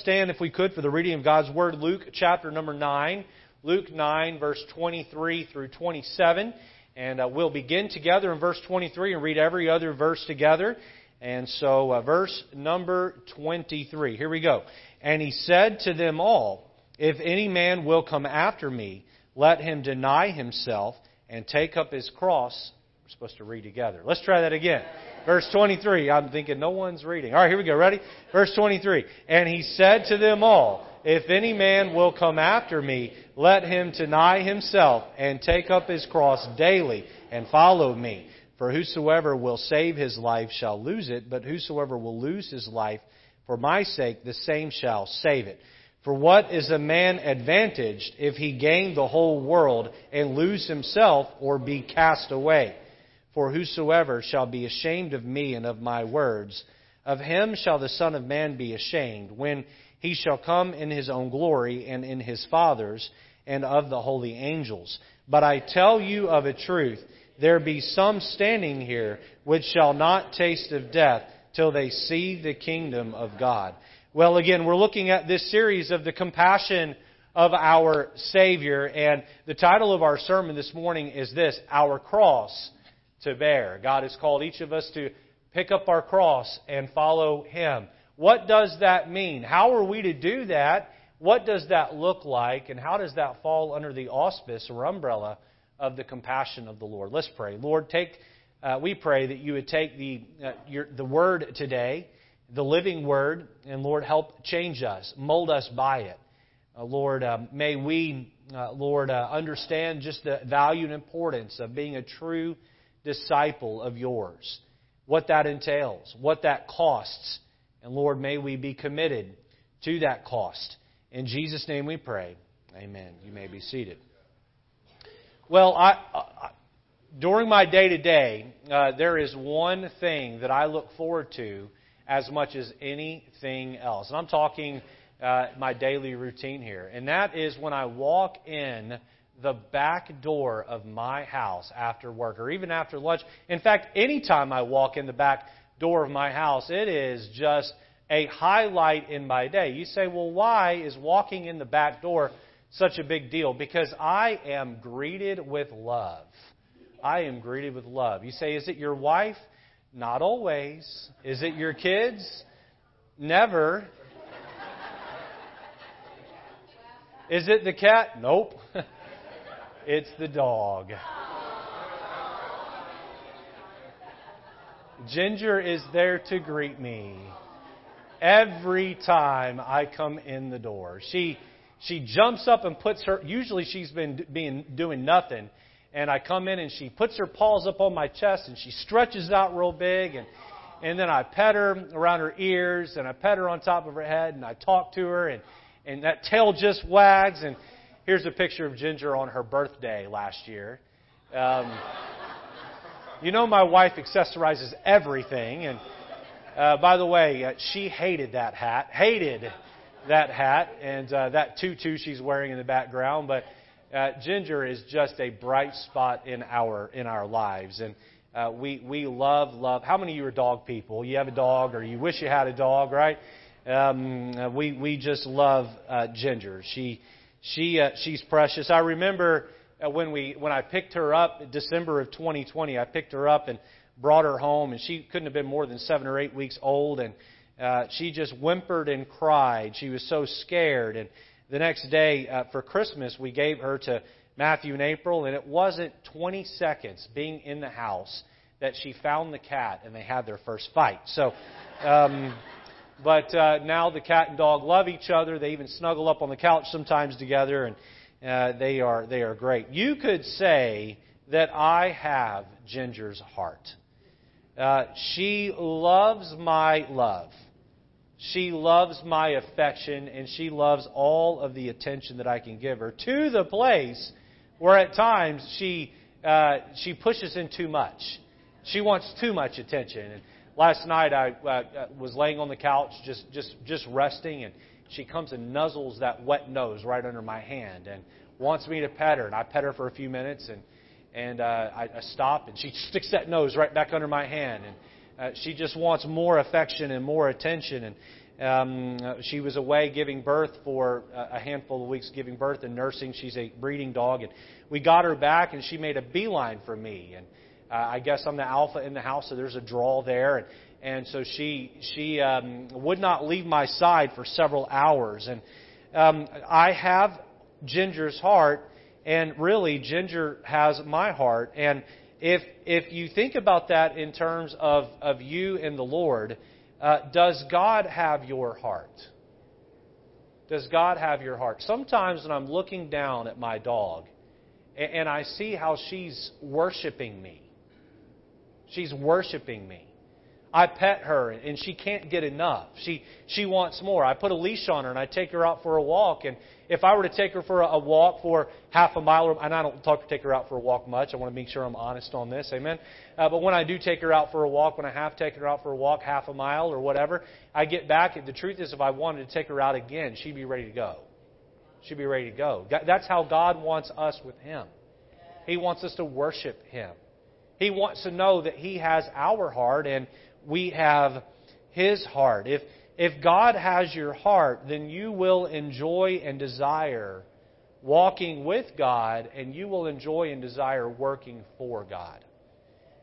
stand, if we could, for the reading of God's Word, Luke chapter number 9. Luke 9, verse 23 through 27. And uh, we'll begin together in verse 23 and read every other verse together. And so, uh, verse number 23. Here we go. And he said to them all, If any man will come after me, let him deny himself and take up his cross. We're supposed to read together. Let's try that again. Verse 23. I'm thinking no one's reading. All right, here we go. Ready? Verse 23. And he said to them all, If any man will come after me, let him deny himself and take up his cross daily and follow me. For whosoever will save his life shall lose it, but whosoever will lose his life for my sake, the same shall save it. For what is a man advantaged if he gain the whole world and lose himself or be cast away? For whosoever shall be ashamed of me and of my words, of him shall the Son of Man be ashamed, when he shall come in his own glory and in his Father's and of the holy angels. But I tell you of a truth, there be some standing here which shall not taste of death till they see the kingdom of God. Well, again, we're looking at this series of the compassion of our Savior, and the title of our sermon this morning is this Our Cross to bear. God has called each of us to pick up our cross and follow Him. What does that mean? How are we to do that? What does that look like? And how does that fall under the auspice or umbrella of the compassion of the Lord? Let's pray. Lord, take, uh, we pray that you would take the, uh, your, the word today, the living word, and Lord, help change us, mold us by it. Uh, Lord, um, may we, uh, Lord, uh, understand just the value and importance of being a true disciple of yours, what that entails, what that costs. And Lord, may we be committed to that cost. In Jesus' name we pray. Amen. You may be seated. Well, I, I, during my day to day, there is one thing that I look forward to as much as anything else. And I'm talking uh, my daily routine here. And that is when I walk in the back door of my house after work or even after lunch. In fact, anytime I walk in the back door of my house, it is just a highlight in my day. You say, well, why is walking in the back door such a big deal? Because I am greeted with love. I am greeted with love. You say, is it your wife? Not always. Is it your kids? Never. Is it the cat? Nope. It's the dog. Ginger is there to greet me every time I come in the door. She she jumps up and puts her usually she's been being doing nothing and I come in and she puts her paws up on my chest and she stretches out real big and and then I pet her around her ears and I pet her on top of her head and I talk to her and and that tail just wags and Here's a picture of Ginger on her birthday last year. Um, you know, my wife accessorizes everything. And uh, by the way, uh, she hated that hat, hated that hat, and uh, that tutu she's wearing in the background. But uh, Ginger is just a bright spot in our in our lives, and uh, we we love love. How many of you are dog people? You have a dog, or you wish you had a dog, right? Um, we we just love uh, Ginger. She she uh, she's precious. I remember uh, when we when I picked her up December of 2020. I picked her up and brought her home, and she couldn't have been more than seven or eight weeks old, and uh, she just whimpered and cried. She was so scared. And the next day uh, for Christmas, we gave her to Matthew and April, and it wasn't 20 seconds being in the house that she found the cat and they had their first fight. So. Um, but uh, now the cat and dog love each other. They even snuggle up on the couch sometimes together, and uh, they are they are great. You could say that I have Ginger's heart. Uh, she loves my love. She loves my affection, and she loves all of the attention that I can give her. To the place where at times she uh, she pushes in too much. She wants too much attention. And Last night I uh, was laying on the couch just, just, just resting, and she comes and nuzzles that wet nose right under my hand and wants me to pet her. And I pet her for a few minutes, and, and uh, I, I stop, and she sticks that nose right back under my hand. And uh, she just wants more affection and more attention. And Um, she was away giving birth for a handful of weeks, giving birth and nursing. She's a breeding dog, and we got her back, and she made a beeline for me. And uh, I guess I'm the alpha in the house, so there's a draw there. And, and so she she um, would not leave my side for several hours. And um, I have Ginger's heart, and really Ginger has my heart. And if if you think about that in terms of of you and the Lord, uh, does God have your heart? Does God have your heart? Sometimes when I'm looking down at my dog, and, and I see how she's worshiping me She's worshiping me. I pet her and she can't get enough. She she wants more. I put a leash on her and I take her out for a walk. And if I were to take her for a, walk for half a mile, and I don't talk to take her out for a walk much. I want to make sure I'm honest on this. Amen. Uh, but when I do take her out for a walk, when I have taken her out for a walk, half a mile or whatever, I get back. The truth is, if I wanted to take her out again, she'd be ready to go. She'd be ready to go. That's how God wants us with Him. He wants us to worship Him. He wants to know that He has our heart and we have His heart. If, if God has your heart, then you will enjoy and desire walking with God and you will enjoy and desire working for God.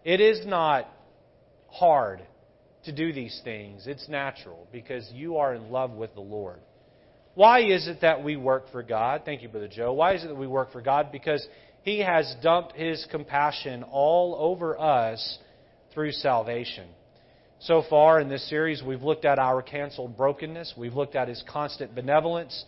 It is not hard to do these things. It's natural because you are in love with the Lord. Why is it that we work for God? Thank you, Brother Joe. Why is it that we work for God? Because he has dumped His compassion all over us through salvation. So far in this series, we've looked at our canceled brokenness. We've looked at His constant benevolence,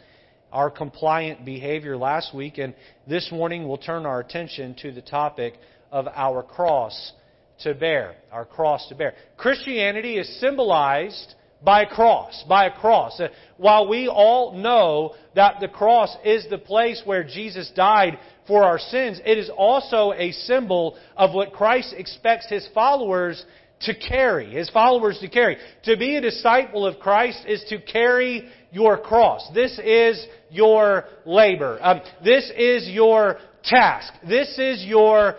our compliant behavior last week, and this morning we'll turn our attention to the topic of our cross to bear. Our cross to bear. Christianity is symbolized by a cross, by a cross. Uh, while we all know that the cross is the place where Jesus died for our sins, it is also a symbol of what Christ expects His followers to carry, His followers to carry. To be a disciple of Christ is to carry your cross. This is your labor. Um, this is your task. This is your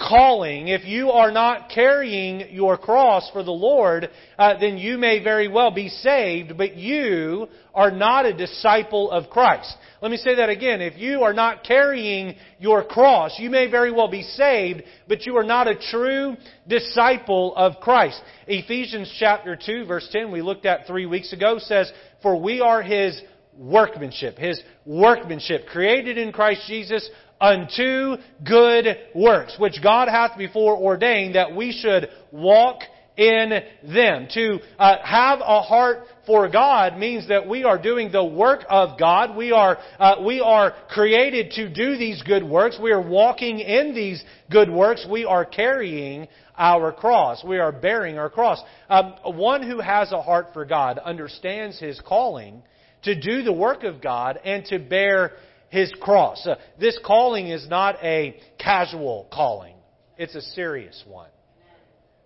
calling, if you are not carrying your cross for the Lord, uh, then you may very well be saved, but you are not a disciple of Christ. Let me say that again. If you are not carrying your cross, you may very well be saved, but you are not a true disciple of Christ. Ephesians chapter 2 verse 10 we looked at three weeks ago says, For we are His workmanship, His workmanship, created in Christ Jesus unto good works, which God hath before ordained that we should walk in them. To uh, have a heart for God means that we are doing the work of God. We are, uh, we are created to do these good works. We are walking in these good works. We are carrying our cross. We are bearing our cross. Um, one who has a heart for God understands his calling to do the work of God and to bear his cross. Uh, this calling is not a casual calling. It's a serious one.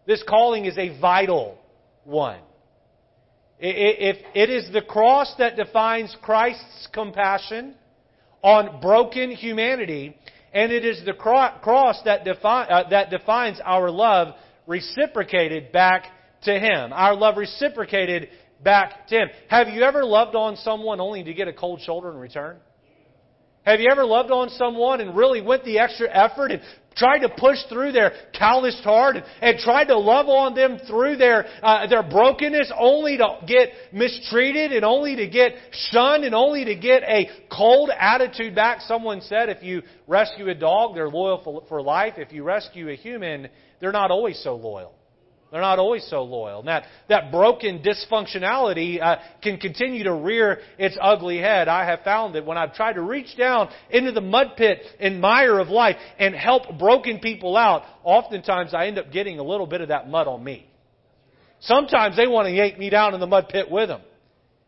This calling is a vital one. If it is the cross that defines Christ's compassion on broken humanity, and it is the cross that, defi- uh, that defines our love reciprocated back to Him. Our love reciprocated back to Him. Have you ever loved on someone only to get a cold shoulder in return? Have you ever loved on someone and really went the extra effort and tried to push through their calloused heart and, and tried to love on them through their uh, their brokenness, only to get mistreated and only to get shunned and only to get a cold attitude back? Someone said, if you rescue a dog, they're loyal for, for life. If you rescue a human, they're not always so loyal. They're not always so loyal. And that, that broken dysfunctionality uh, can continue to rear its ugly head. I have found that when I've tried to reach down into the mud pit and mire of life and help broken people out, oftentimes I end up getting a little bit of that mud on me. Sometimes they want to yank me down in the mud pit with them.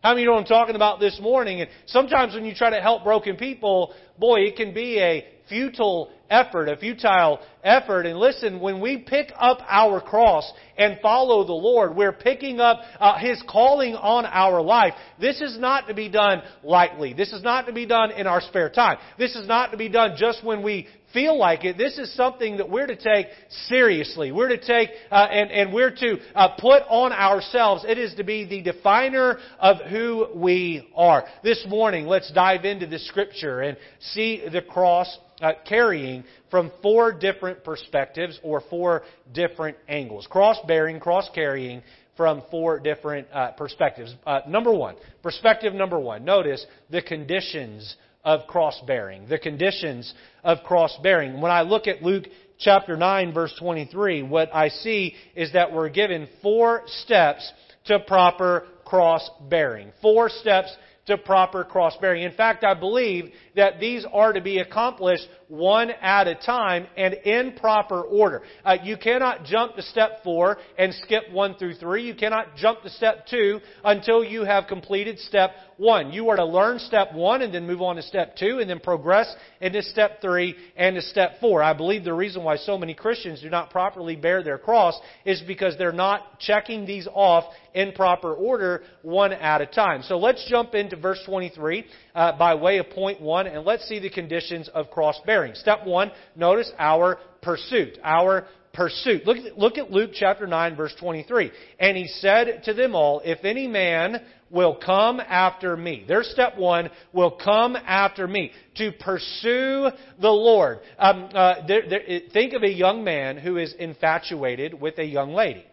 How many know what I'm talking about this morning? And sometimes when you try to help broken people, boy, it can be a futile effort, a futile effort. And listen, when we pick up our cross and follow the Lord, we're picking up uh, His calling on our life. This is not to be done lightly. This is not to be done in our spare time. This is not to be done just when we feel like it. This is something that we're to take seriously. We're to take uh, and, and we're to uh, put on ourselves. It is to be the definer of who we are. This morning, let's dive into the scripture and see the cross uh, carrying from four different perspectives or four different angles. Cross bearing, cross carrying from four different uh, perspectives. Uh, number one, perspective number one. Notice the conditions of cross bearing. The conditions of cross bearing. When I look at Luke chapter 9 verse 23, what I see is that we're given four steps to proper cross bearing. Four steps to proper cross bearing. In fact, I believe that these are to be accomplished one at a time and in proper order. Uh, you cannot jump to step four and skip one through three. You cannot jump to step two until you have completed step one. You are to learn step one and then move on to step two and then progress into step three and to step four. I believe the reason why so many Christians do not properly bear their cross is because they're not checking these off in proper order one at a time. So let's jump into verse 23 uh, by way of point one and let's see the conditions of cross bearing. Step one, notice our pursuit. Our pursuit. Look, look at Luke chapter 9 verse 23. And he said to them all, if any man will come after me. There's step one, will come after me. To pursue the Lord. Um, uh, there, there, think of a young man who is infatuated with a young lady.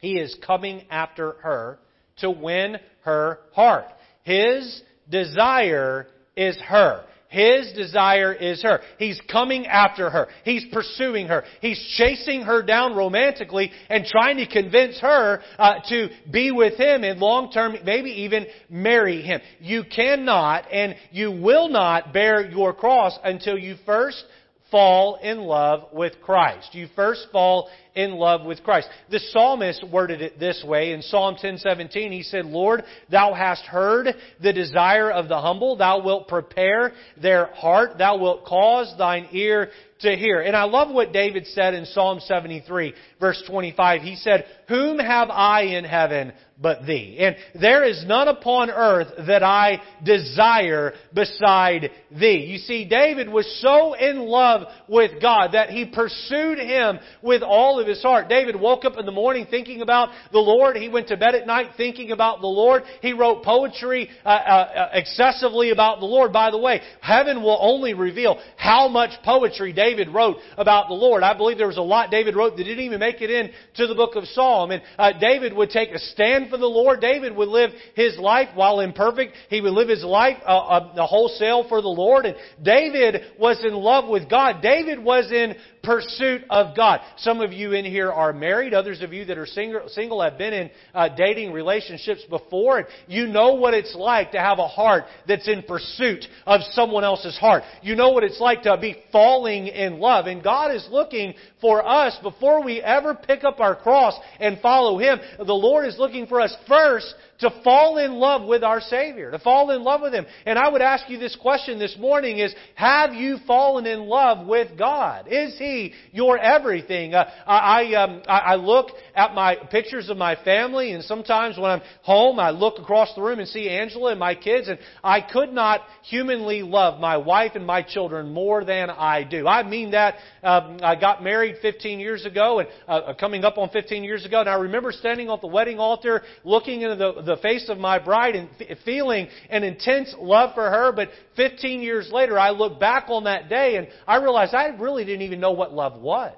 He is coming after her to win her heart. His desire is her. His desire is her. He's coming after her. He's pursuing her. He's chasing her down romantically and trying to convince her uh, to be with him in long term, maybe even marry him. You cannot and you will not bear your cross until you first fall in love with Christ. You first fall in love with Christ. The psalmist worded it this way in Psalm 10:17. He said, "Lord, thou hast heard the desire of the humble; thou wilt prepare their heart; thou wilt cause thine ear to hear." And I love what David said in Psalm 73, verse 25. He said, "Whom have I in heaven but thee. And there is none upon earth that I desire beside thee. You see, David was so in love with God that he pursued him with all of his heart. David woke up in the morning thinking about the Lord. He went to bed at night thinking about the Lord. He wrote poetry uh, uh, excessively about the Lord. By the way, heaven will only reveal how much poetry David wrote about the Lord. I believe there was a lot David wrote that didn't even make it into the book of Psalm. And uh, David would take a stand for the Lord. David would live his life while imperfect. He would live his life uh, uh, wholesale for the Lord. And David was in love with God. David was in pursuit of God. Some of you in here are married. Others of you that are single, single have been in uh, dating relationships before. And you know what it's like to have a heart that's in pursuit of someone else's heart. You know what it's like to be falling in love. And God is looking for us before we ever pick up our cross and follow Him. The Lord is looking for us first to fall in love with our Savior, to fall in love with Him. And I would ask you this question this morning is, have you fallen in love with God? Is He your everything? Uh, I, um, I, I look at my pictures of my family and sometimes when I'm home I look across the room and see Angela and my kids and I could not humanly love my wife and my children more than I do. I mean that, um, I got married 15 years ago and uh, coming up on 15 years ago and I remember standing on the wedding altar looking into the the face of my bride and feeling an intense love for her. But 15 years later, I look back on that day and I realize I really didn't even know what love was.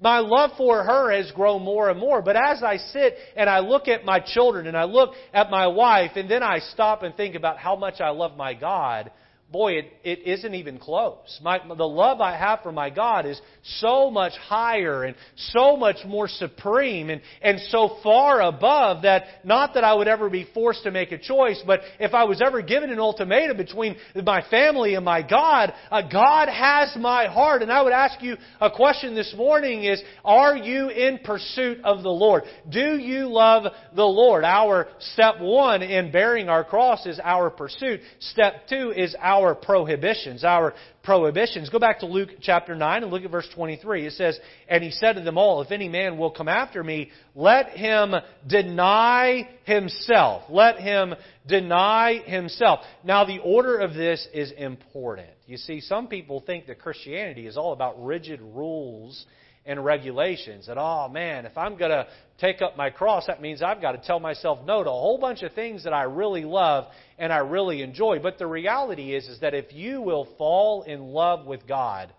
My love for her has grown more and more. But as I sit and I look at my children and I look at my wife and then I stop and think about how much I love my God, boy, it, it isn't even close. My, the love I have for my God is so much higher and so much more supreme and, and so far above that not that I would ever be forced to make a choice, but if I was ever given an ultimatum between my family and my God, uh, God has my heart. And I would ask you a question this morning is, are you in pursuit of the Lord? Do you love the Lord? Our step one in bearing our cross is our pursuit. Step two is our our prohibitions. Our prohibitions. Go back to Luke chapter 9 and look at verse 23. It says, And he said to them all, If any man will come after me, let him deny himself. Let him deny himself. Now, the order of this is important. You see, some people think that Christianity is all about rigid rules and regulations. And oh man, if I'm going to take up my cross, that means I've got to tell myself no to a whole bunch of things that I really love and I really enjoy. But the reality is, is that if you will fall in love with God,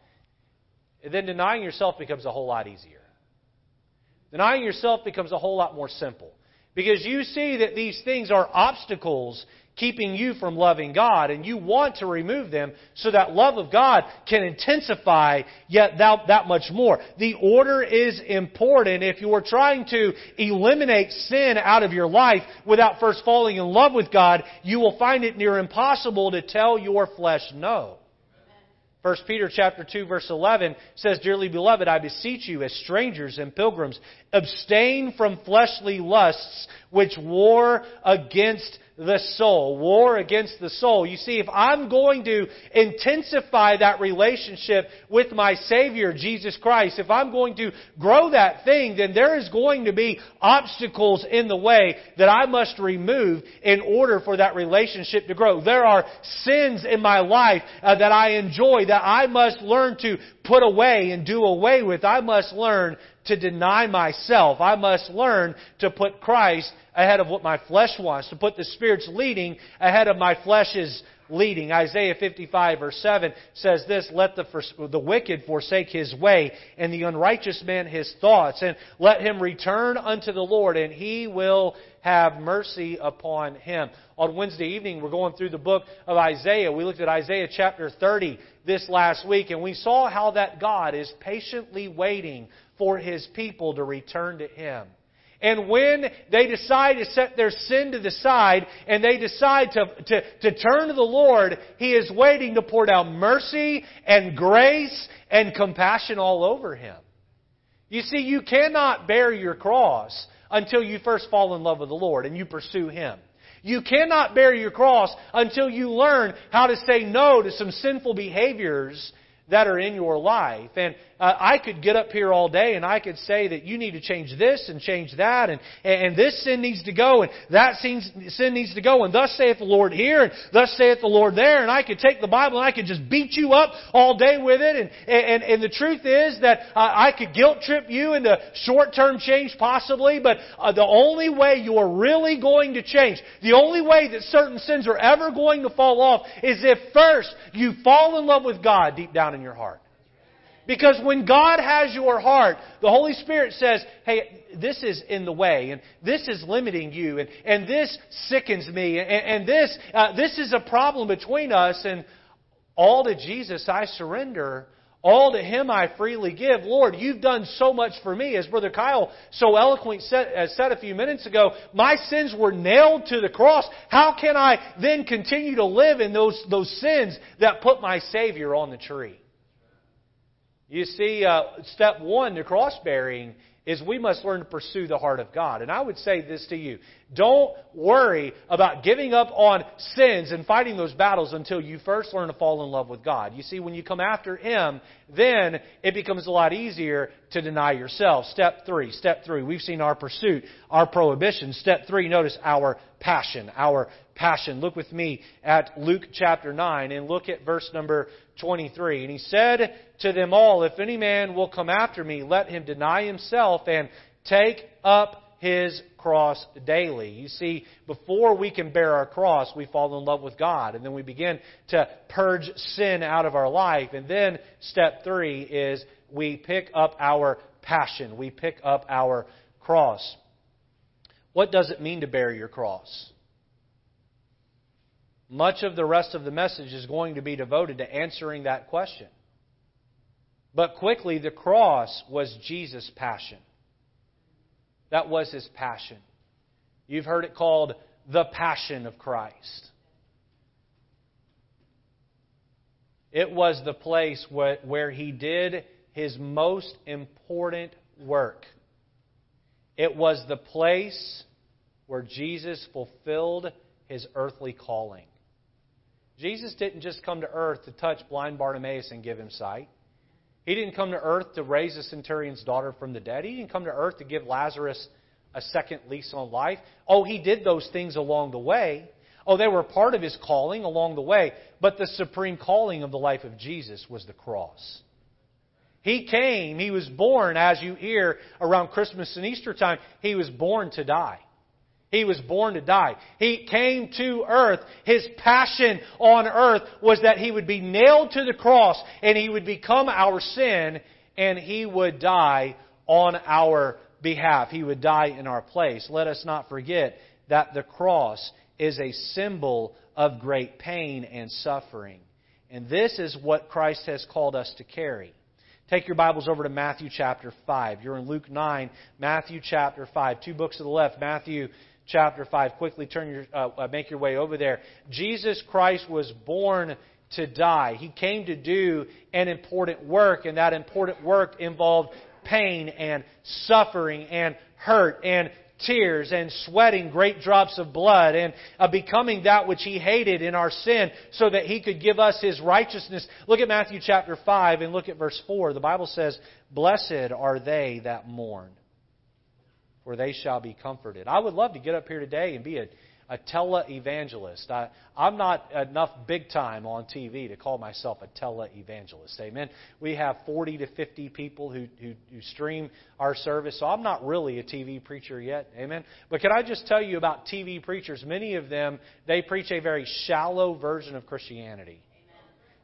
then denying yourself becomes a whole lot easier. Denying yourself becomes a whole lot more simple. Because you see that these things are obstacles keeping you from loving God, and you want to remove them so that love of God can intensify yet that, that much more. The order is important. If you are trying to eliminate sin out of your life without first falling in love with God, you will find it near impossible to tell your flesh no. 1 Peter chapter 2 verse 11 says, Dearly beloved, I beseech you as strangers and pilgrims, abstain from fleshly lusts which war against the soul, war against the soul. You see, if I'm going to intensify that relationship with my Savior, Jesus Christ, if I'm going to grow that thing, then there is going to be obstacles in the way that I must remove in order for that relationship to grow. There are sins in my life uh, that I enjoy that I must learn to put away and do away with. I must learn to deny myself. I must learn to put Christ ahead of what my flesh wants, to put the Spirit's leading ahead of my flesh's leading. Isaiah 55 verse 7 says this, Let the, the wicked forsake his way, and the unrighteous man his thoughts, and let him return unto the Lord, and he will have mercy upon him. On Wednesday evening, we're going through the book of Isaiah. We looked at Isaiah chapter 30 this last week, and we saw how that God is patiently waiting for His people to return to Him. And when they decide to set their sin to the side and they decide to, to, to turn to the Lord, He is waiting to pour down mercy and grace and compassion all over Him. You see, you cannot bear your cross until you first fall in love with the Lord and you pursue Him. You cannot bear your cross until you learn how to say no to some sinful behaviors that are in your life. And uh, I could get up here all day and I could say that you need to change this and change that and, and this sin needs to go and that sin, needs to go and thus saith the Lord here and thus saith the Lord there and I could take the Bible and I could just beat you up all day with it and, and, and the truth is that I could guilt trip you into short-term change possibly but uh, the only way you're really going to change, the only way that certain sins are ever going to fall off is if first you fall in love with God deep down in your heart. Because when God has your heart, the Holy Spirit says, hey, this is in the way, and this is limiting you, and, and this sickens me, and, and this, uh, this is a problem between us, and all to Jesus I surrender. All to Him I freely give. Lord, you've done so much for me. As Brother Kyle so eloquently said, uh, said a few minutes ago, my sins were nailed to the cross. How can I then continue to live in those, those sins that put my Savior on the tree? You see, uh, step one to cross bearing is we must learn to pursue the heart of God. And I would say this to you. Don't worry about giving up on sins and fighting those battles until you first learn to fall in love with God. You see, when you come after Him, then it becomes a lot easier to deny yourself. Step three. Step three. We've seen our pursuit, our prohibition. Step three, notice our passion. Our passion. Look with me at Luke chapter 9 and look at verse number 23. And he said to them all, If any man will come after me, let him deny himself and take up his cross daily. You see, before we can bear our cross, we fall in love with God. And then we begin to purge sin out of our life. And then step three is we pick up our passion. We pick up our cross. What does it mean to bear your cross? Much of the rest of the message is going to be devoted to answering that question. But quickly, the cross was Jesus' passion. That was his passion. You've heard it called the passion of Christ. It was the place where he did his most important work. It was the place where Jesus fulfilled his earthly calling. Jesus didn't just come to earth to touch blind Bartimaeus and give him sight. He didn't come to earth to raise the centurion's daughter from the dead. He didn't come to earth to give Lazarus a second lease on life. Oh, he did those things along the way. Oh, they were part of his calling along the way. But the supreme calling of the life of Jesus was the cross. He came, he was born, as you hear around Christmas and Easter time, he was born to die. He was born to die. He came to earth. His passion on earth was that he would be nailed to the cross and he would become our sin and he would die on our behalf. He would die in our place. Let us not forget that the cross is a symbol of great pain and suffering. And this is what Christ has called us to carry. Take your Bibles over to Matthew chapter 5. You're in Luke 9, Matthew chapter 5. Two books to the left, Matthew chapter 5. Quickly turn your, uh, uh, make your way over there. Jesus Christ was born to die. He came to do an important work, and that important work involved pain and suffering and hurt and tears and sweating great drops of blood and uh, becoming that which he hated in our sin so that he could give us his righteousness. Look at Matthew chapter 5 and look at verse 4. The Bible says, Blessed are they that mourn for they shall be comforted. I would love to get up here today and be a, a tele-evangelist. I, I'm not enough big time on TV to call myself a tele-evangelist. Amen. We have 40 to 50 people who, who, who stream our service, so I'm not really a TV preacher yet. Amen. But can I just tell you about TV preachers? Many of them, they preach a very shallow version of Christianity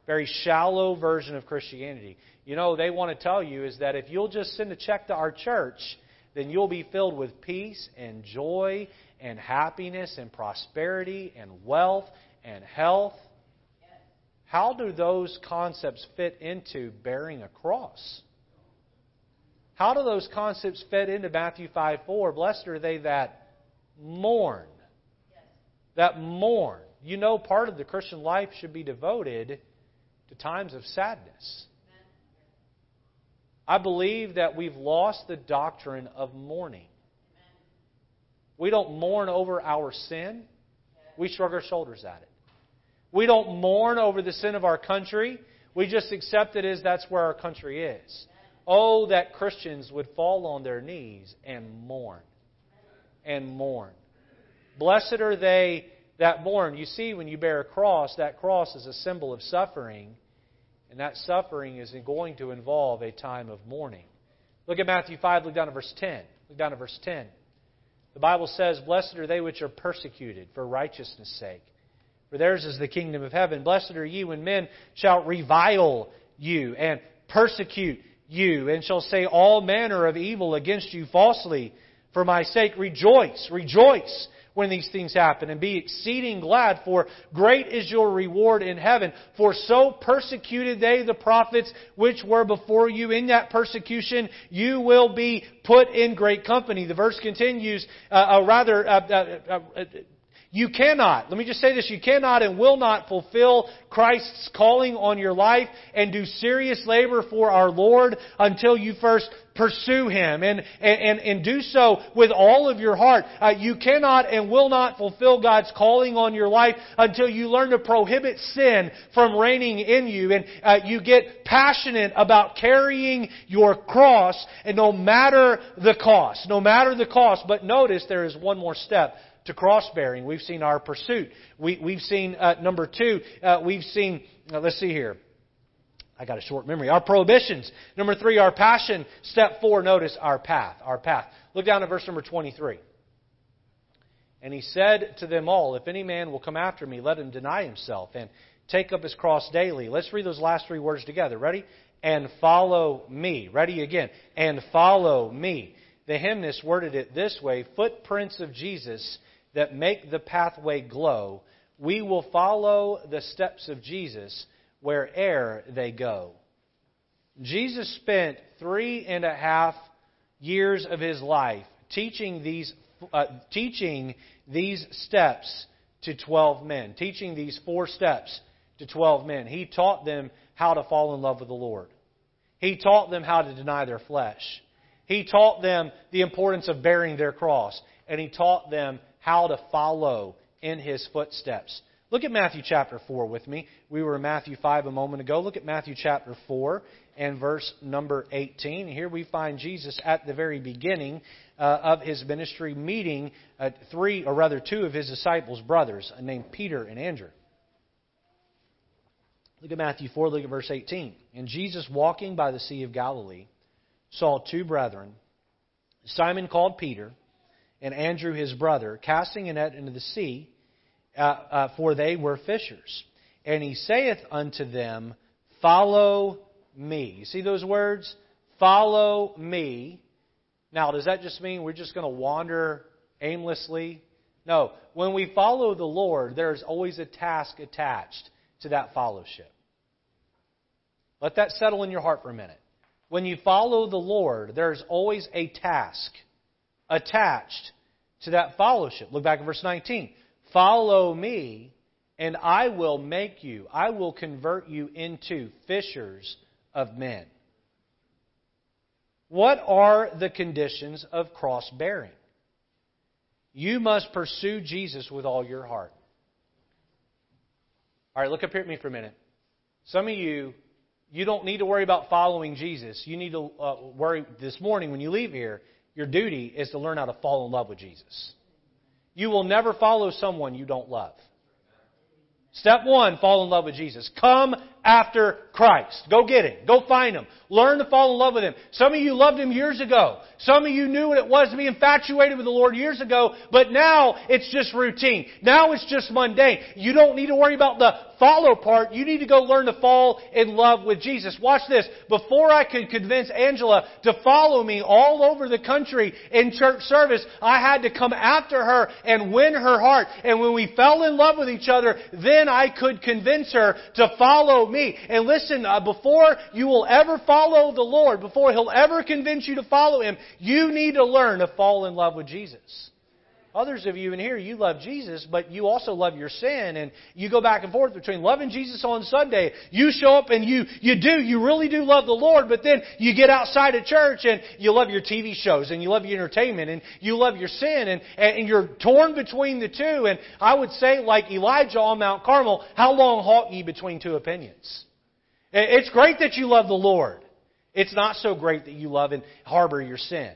very shallow version of Christianity. You know, they want to tell you is that if you'll just send a check to our church, then you'll be filled with peace and joy and happiness and prosperity and wealth and health. How do those concepts fit into bearing a cross? How do those concepts fit into Matthew 5 4? Blessed are they that mourn. That mourn. You know, part of the Christian life should be devoted to times of sadness. I believe that we've lost the doctrine of mourning. We don't mourn over our sin. We shrug our shoulders at it. We don't mourn over the sin of our country. We just accept it as that's where our country is. Oh, that Christians would fall on their knees and mourn. And mourn. Blessed are they that mourn. You see, when you bear a cross, that cross is a symbol of suffering. And that suffering is going to involve a time of mourning. Look at Matthew 5, look down at verse 10. Look down at verse 10. The Bible says, Blessed are they which are persecuted for righteousness' sake, for theirs is the kingdom of heaven. Blessed are ye when men shall revile you and persecute you, and shall say all manner of evil against you falsely for my sake. Rejoice, rejoice when these things happen, and be exceeding glad, for great is your reward in heaven. For so persecuted they the prophets which were before you. In that persecution, you will be put in great company. The verse continues, uh, uh, rather, uh, uh, uh you cannot, let me just say this, you cannot and will not fulfill Christ's calling on your life and do serious labor for our Lord until you first pursue Him and, and, and do so with all of your heart. Uh, you cannot and will not fulfill God's calling on your life until you learn to prohibit sin from reigning in you and uh, you get passionate about carrying your cross and no matter the cost, no matter the cost. But notice there is one more step to cross bearing. We've seen our pursuit. We, have seen, uh, number two, uh, we've seen, uh, let's see here. I got a short memory. Our prohibitions. Number three, our passion. Step four, notice our path. Our path. Look down at verse number 23. And he said to them all, If any man will come after me, let him deny himself and take up his cross daily. Let's read those last three words together. Ready? And follow me. Ready again. And follow me. The hymnist worded it this way Footprints of Jesus that make the pathway glow. We will follow the steps of Jesus where'er they go. Jesus spent three and a half years of his life teaching these, uh, teaching these steps to 12 men, teaching these four steps to 12 men. He taught them how to fall in love with the Lord. He taught them how to deny their flesh. He taught them the importance of bearing their cross. And he taught them how to follow in his footsteps. Look at Matthew chapter 4 with me. We were in Matthew 5 a moment ago. Look at Matthew chapter 4 and verse number 18. Here we find Jesus at the very beginning uh, of his ministry meeting uh, three, or rather two of his disciples' brothers named Peter and Andrew. Look at Matthew 4, look at verse 18. And Jesus, walking by the Sea of Galilee, saw two brethren, Simon called Peter, and Andrew his brother, casting a net into the sea, uh, uh, for they were fishers. And he saith unto them, Follow me. You see those words? Follow me. Now, does that just mean we're just going to wander aimlessly? No. When we follow the Lord, there's always a task attached to that fellowship. Let that settle in your heart for a minute. When you follow the Lord, there's always a task attached to that fellowship. Look back at verse 19. Follow me, and I will make you, I will convert you into fishers of men. What are the conditions of cross bearing? You must pursue Jesus with all your heart. All right, look up here at me for a minute. Some of you, you don't need to worry about following Jesus. You need to uh, worry this morning when you leave here. Your duty is to learn how to fall in love with Jesus. You will never follow someone you don't love. Step one, fall in love with Jesus. Come after Christ. Go get Him. Go find Him. Learn to fall in love with Him. Some of you loved Him years ago. Some of you knew what it was to be infatuated with the Lord years ago, but now it's just routine. Now it's just mundane. You don't need to worry about the follow part. You need to go learn to fall in love with Jesus. Watch this. Before I could convince Angela to follow me all over the country in church service, I had to come after her and win her heart. And when we fell in love with each other, then I could convince her to follow me. And listen, uh, before you will ever follow the Lord, before He'll ever convince you to follow Him, you need to learn to fall in love with Jesus. Others of you in here, you love Jesus, but you also love your sin, and you go back and forth between loving Jesus on Sunday. You show up and you, you do, you really do love the Lord, but then you get outside of church and you love your TV shows and you love your entertainment and you love your sin and, and you're torn between the two. And I would say, like Elijah on Mount Carmel, how long halt ye between two opinions? It's great that you love the Lord. It's not so great that you love and harbor your sin.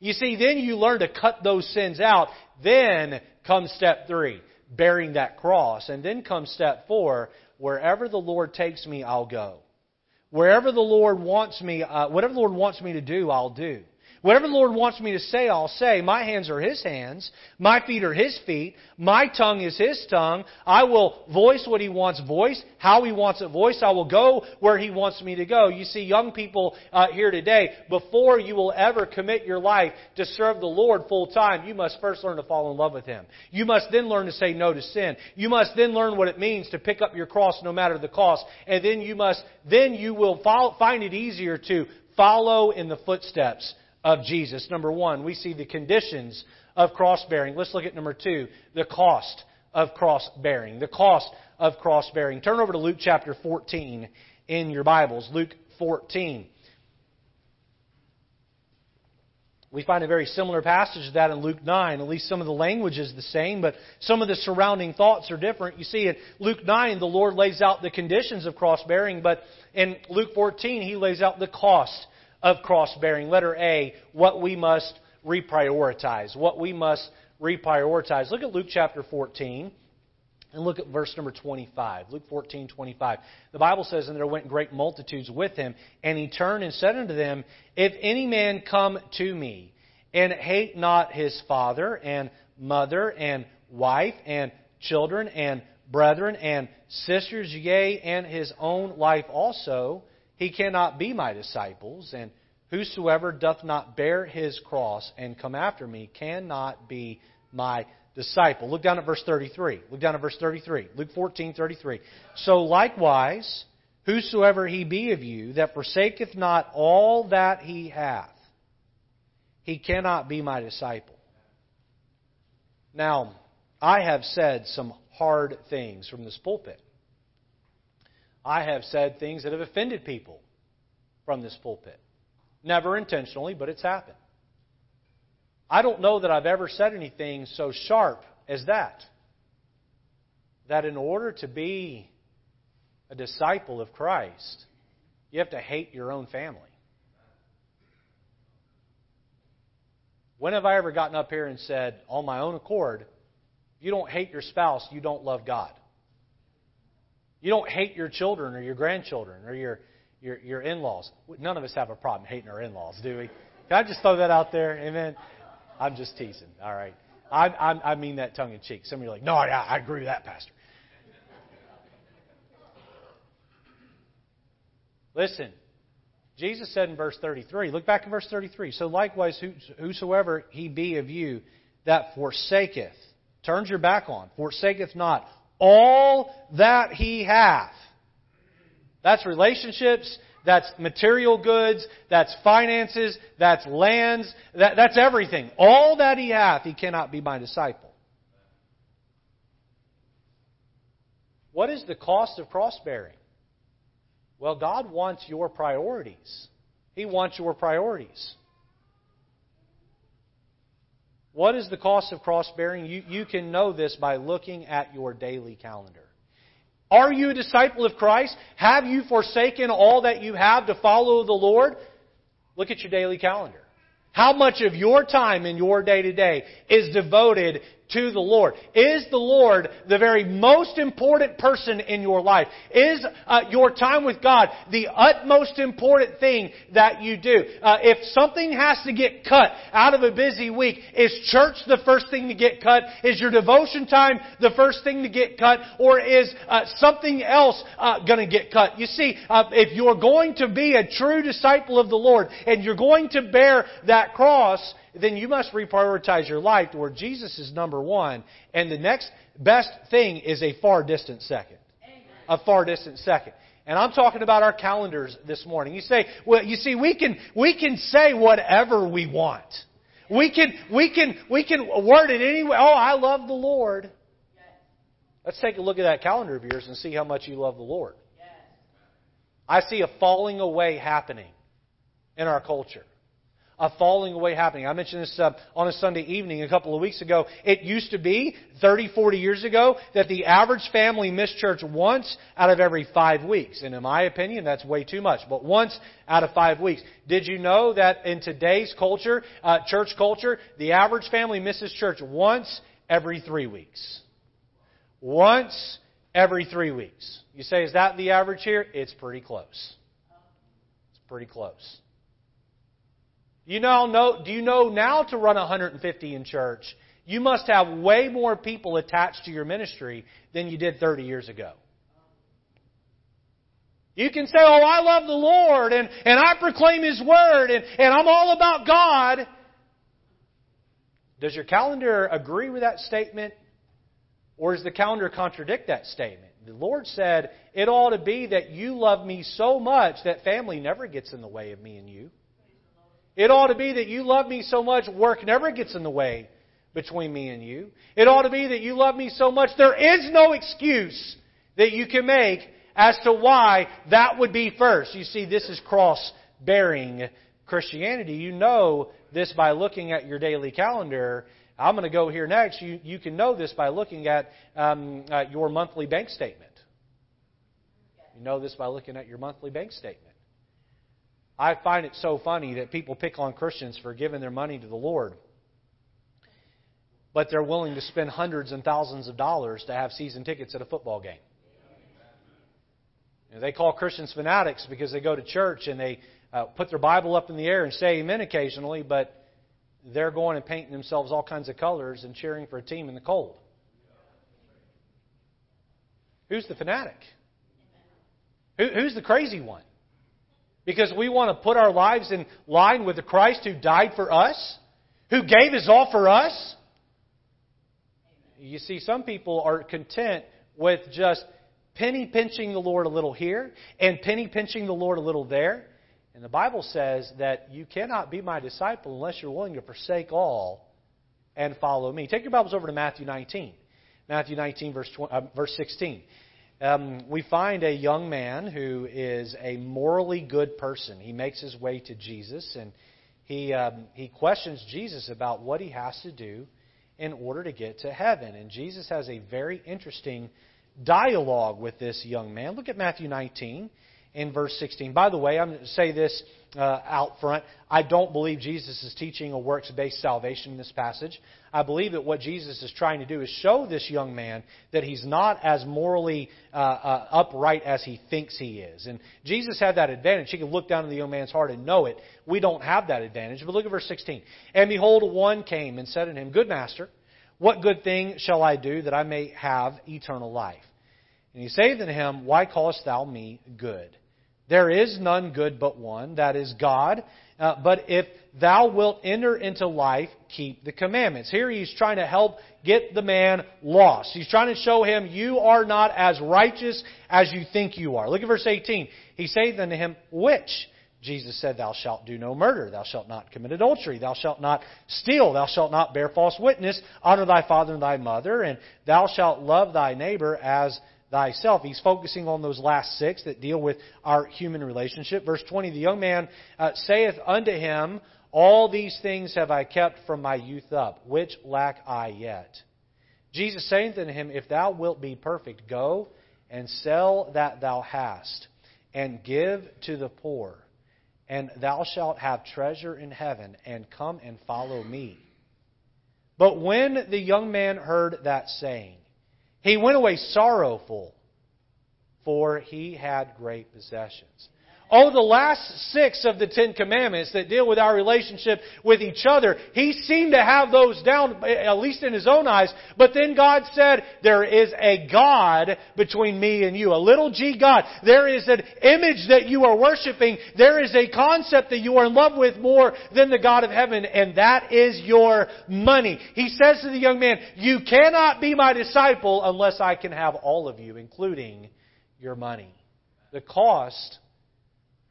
You see, then you learn to cut those sins out. Then comes step three, bearing that cross. And then comes step four, wherever the Lord takes me, I'll go. Wherever the Lord wants me, uh, whatever the Lord wants me to do, I'll do. Whatever the Lord wants me to say, I'll say. My hands are His hands. My feet are His feet. My tongue is His tongue. I will voice what He wants voiced, how He wants it voiced. I will go where He wants me to go. You see, young people uh, here today, before you will ever commit your life to serve the Lord full time, you must first learn to fall in love with Him. You must then learn to say no to sin. You must then learn what it means to pick up your cross no matter the cost. And then you must, then you will follow, find it easier to follow in the footsteps of Jesus. Number one, we see the conditions of cross bearing. Let's look at number two, the cost of cross bearing. The cost of cross bearing. Turn over to Luke chapter 14 in your Bibles. Luke 14. We find a very similar passage to that in Luke 9. At least some of the language is the same, but some of the surrounding thoughts are different. You see, in Luke 9, the Lord lays out the conditions of cross bearing, but in Luke 14, He lays out the cost of cross bearing. Letter A, what we must reprioritize. What we must reprioritize. Look at Luke chapter 14. And look at verse number 25. Luke 14, 25. The Bible says, And there went great multitudes with him, and he turned and said unto them, If any man come to me, and hate not his father, and mother, and wife, and children, and brethren, and sisters, yea, and his own life also, he cannot be my disciples, and whosoever doth not bear his cross and come after me cannot be my disciple. Look down at verse 33. Look down at verse 33. Luke 14, 33. So likewise, whosoever he be of you that forsaketh not all that he hath, he cannot be my disciple. Now, I have said some hard things from this pulpit. I have said things that have offended people from this pulpit. Never intentionally, but it's happened. I don't know that I've ever said anything so sharp as that. that in order to be a disciple of Christ, you have to hate your own family. When have I ever gotten up here and said, on my own accord, if you don't hate your spouse, you don't love God? You don't hate your children or your grandchildren or your, your, your in laws. None of us have a problem hating our in laws, do we? Can I just throw that out there? Amen. I'm just teasing. All right. I, I, I mean that tongue in cheek. Some of you are like, no, I, I agree with that, Pastor. Listen, Jesus said in verse 33, look back in verse 33. So likewise, whosoever he be of you that forsaketh, turns your back on, forsaketh not all that he hath. That's relationships, that's material goods, that's finances, that's lands, that, that's everything. All that he hath, he cannot be my disciple. What is the cost of cross bearing? Well, God wants your priorities. He wants your priorities. What is the cost of cross bearing? You, you can know this by looking at your daily calendar. Are you a disciple of Christ? Have you forsaken all that you have to follow the Lord? Look at your daily calendar. How much of your time in your day to day is devoted to the Lord? Is the Lord the very most important person in your life? Is uh, your time with God the utmost important thing that you do? Uh, if something has to get cut out of a busy week, is church the first thing to get cut? Is your devotion time the first thing to get cut? Or is uh, something else uh, going to get cut? You see, uh, if you're going to be a true disciple of the Lord and you're going to bear that cross, then you must reprioritize your life to where Jesus is number one, and the next best thing is a far distant second. Amen. A far distant second. And I'm talking about our calendars this morning. You say, well, you see, we can, we can say whatever we want. We can, we can, we can word it anyway. Oh, I love the Lord. Let's take a look at that calendar of yours and see how much you love the Lord. I see a falling away happening in our culture a falling away happening. I mentioned this uh, on a Sunday evening a couple of weeks ago. It used to be, 30, 40 years ago, that the average family missed church once out of every five weeks. And in my opinion, that's way too much. But once out of five weeks. Did you know that in today's culture, uh, church culture, the average family misses church once every three weeks? Once every three weeks. You say, is that the average here? It's pretty close. It's pretty close. You now know, do you know now to run 150 in church, you must have way more people attached to your ministry than you did 30 years ago. You can say, Oh, I love the Lord and, and I proclaim His Word and, and I'm all about God. Does your calendar agree with that statement? Or does the calendar contradict that statement? The Lord said, It ought to be that you love me so much that family never gets in the way of me and you. It ought to be that you love me so much, work never gets in the way between me and you. It ought to be that you love me so much, there is no excuse that you can make as to why that would be first. You see, this is cross bearing Christianity. You know this by looking at your daily calendar. I'm going to go here next. You, you can know this by looking at um, uh, your monthly bank statement. You know this by looking at your monthly bank statement. I find it so funny that people pick on Christians for giving their money to the Lord, but they're willing to spend hundreds and thousands of dollars to have season tickets at a football game. You they call Christians fanatics because they go to church and they uh, put their Bible up in the air and say amen occasionally, but they're going and painting themselves all kinds of colors and cheering for a team in the cold. Who's the fanatic? Who, who's the crazy one? Because we want to put our lives in line with the Christ who died for us, who gave his all for us. You see, some people are content with just penny pinching the Lord a little here and penny pinching the Lord a little there. And the Bible says that you cannot be my disciple unless you're willing to forsake all and follow me. Take your Bibles over to Matthew 19. Matthew 19, verse, 20, uh, verse 16 um, we find a young man who is a morally good person. He makes his way to Jesus and he, um, he questions Jesus about what he has to do in order to get to heaven. And Jesus has a very interesting dialogue with this young man. Look at Matthew 19 in verse 16. By the way, I'm going to say this uh, out front. I don't believe Jesus is teaching a works based salvation in this passage. I believe that what Jesus is trying to do is show this young man that he's not as morally uh, uh, upright as he thinks he is. And Jesus had that advantage. He could look down in the young man's heart and know it. We don't have that advantage. But look at verse 16. And behold, one came and said unto him, Good master, what good thing shall I do that I may have eternal life? And he saith unto him, Why callest thou me good? There is none good but one, that is God. Uh, but if thou wilt enter into life, keep the commandments. Here he's trying to help get the man lost. He's trying to show him you are not as righteous as you think you are. Look at verse 18. He saith unto him, Which? Jesus said, Thou shalt do no murder, thou shalt not commit adultery, thou shalt not steal, thou shalt not bear false witness, honor thy father and thy mother, and thou shalt love thy neighbor as thyself. He's focusing on those last six that deal with our human relationship. Verse 20, the young man uh, saith unto him, All these things have I kept from my youth up. Which lack I yet? Jesus saith unto him, If thou wilt be perfect, go and sell that thou hast, and give to the poor, and thou shalt have treasure in heaven, and come and follow me. But when the young man heard that saying, he went away sorrowful, for he had great possessions. Oh, the last six of the Ten Commandments that deal with our relationship with each other, he seemed to have those down, at least in his own eyes. But then God said, there is a God between me and you. A little g God. There is an image that you are worshiping. There is a concept that you are in love with more than the God of heaven, and that is your money. He says to the young man, you cannot be my disciple unless I can have all of you, including your money. The cost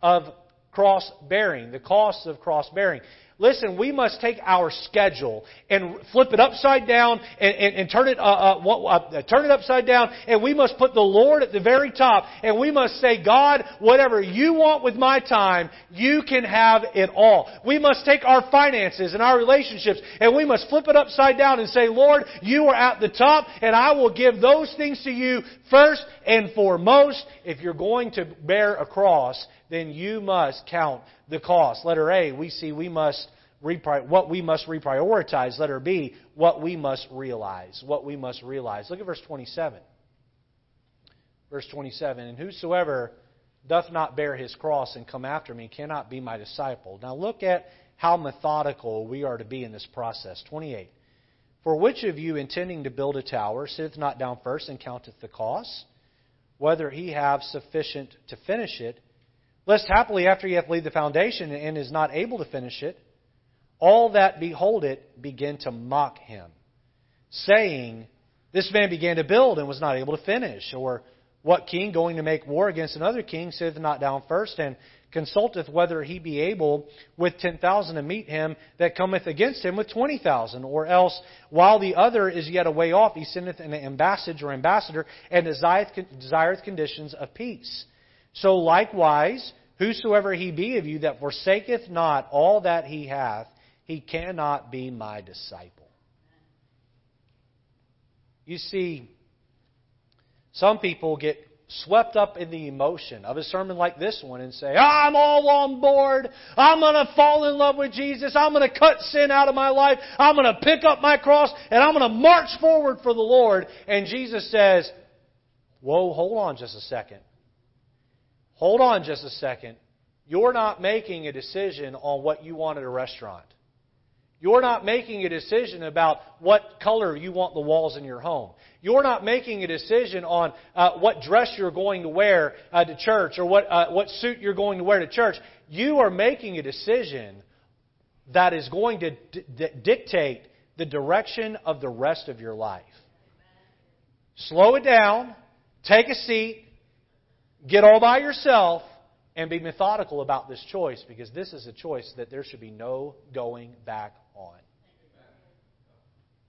of cross bearing, the costs of cross bearing. Listen, we must take our schedule and flip it upside down and, and, and turn it uh, uh, uh, turn it upside down, and we must put the Lord at the very top, and we must say, God, whatever you want with my time, you can have it all. We must take our finances and our relationships, and we must flip it upside down and say, Lord, you are at the top, and I will give those things to you first and foremost. If you're going to bear a cross, then you must count the cost. Letter A, we see we must repri- what we must reprioritize. Letter B, what we must realize. What we must realize. Look at verse 27. Verse 27, and whosoever doth not bear his cross and come after me cannot be my disciple. Now look at how methodical we are to be in this process. 28. For which of you intending to build a tower sitteth not down first and counteth the cost, whether he have sufficient to finish it? Lest happily after he hath laid the foundation and is not able to finish it, all that behold it begin to mock him, saying, This man began to build and was not able to finish. Or, What king going to make war against another king sitteth not down first and consulteth whether he be able with ten thousand to meet him that cometh against him with twenty thousand? Or else, while the other is yet a way off, he sendeth an ambassador or ambassador and desireth conditions of peace. So likewise, whosoever he be of you that forsaketh not all that he hath, he cannot be my disciple. You see, some people get swept up in the emotion of a sermon like this one and say, I'm all on board. I'm going to fall in love with Jesus. I'm going to cut sin out of my life. I'm going to pick up my cross and I'm going to march forward for the Lord. And Jesus says, Whoa, hold on just a second. Hold on just a second. You're not making a decision on what you want at a restaurant. You're not making a decision about what color you want the walls in your home. You're not making a decision on uh, what dress you're going to wear uh, to church or what, uh, what suit you're going to wear to church. You are making a decision that is going to d- dictate the direction of the rest of your life. Slow it down, take a seat, get all by yourself, and be methodical about this choice because this is a choice that there should be no going back on.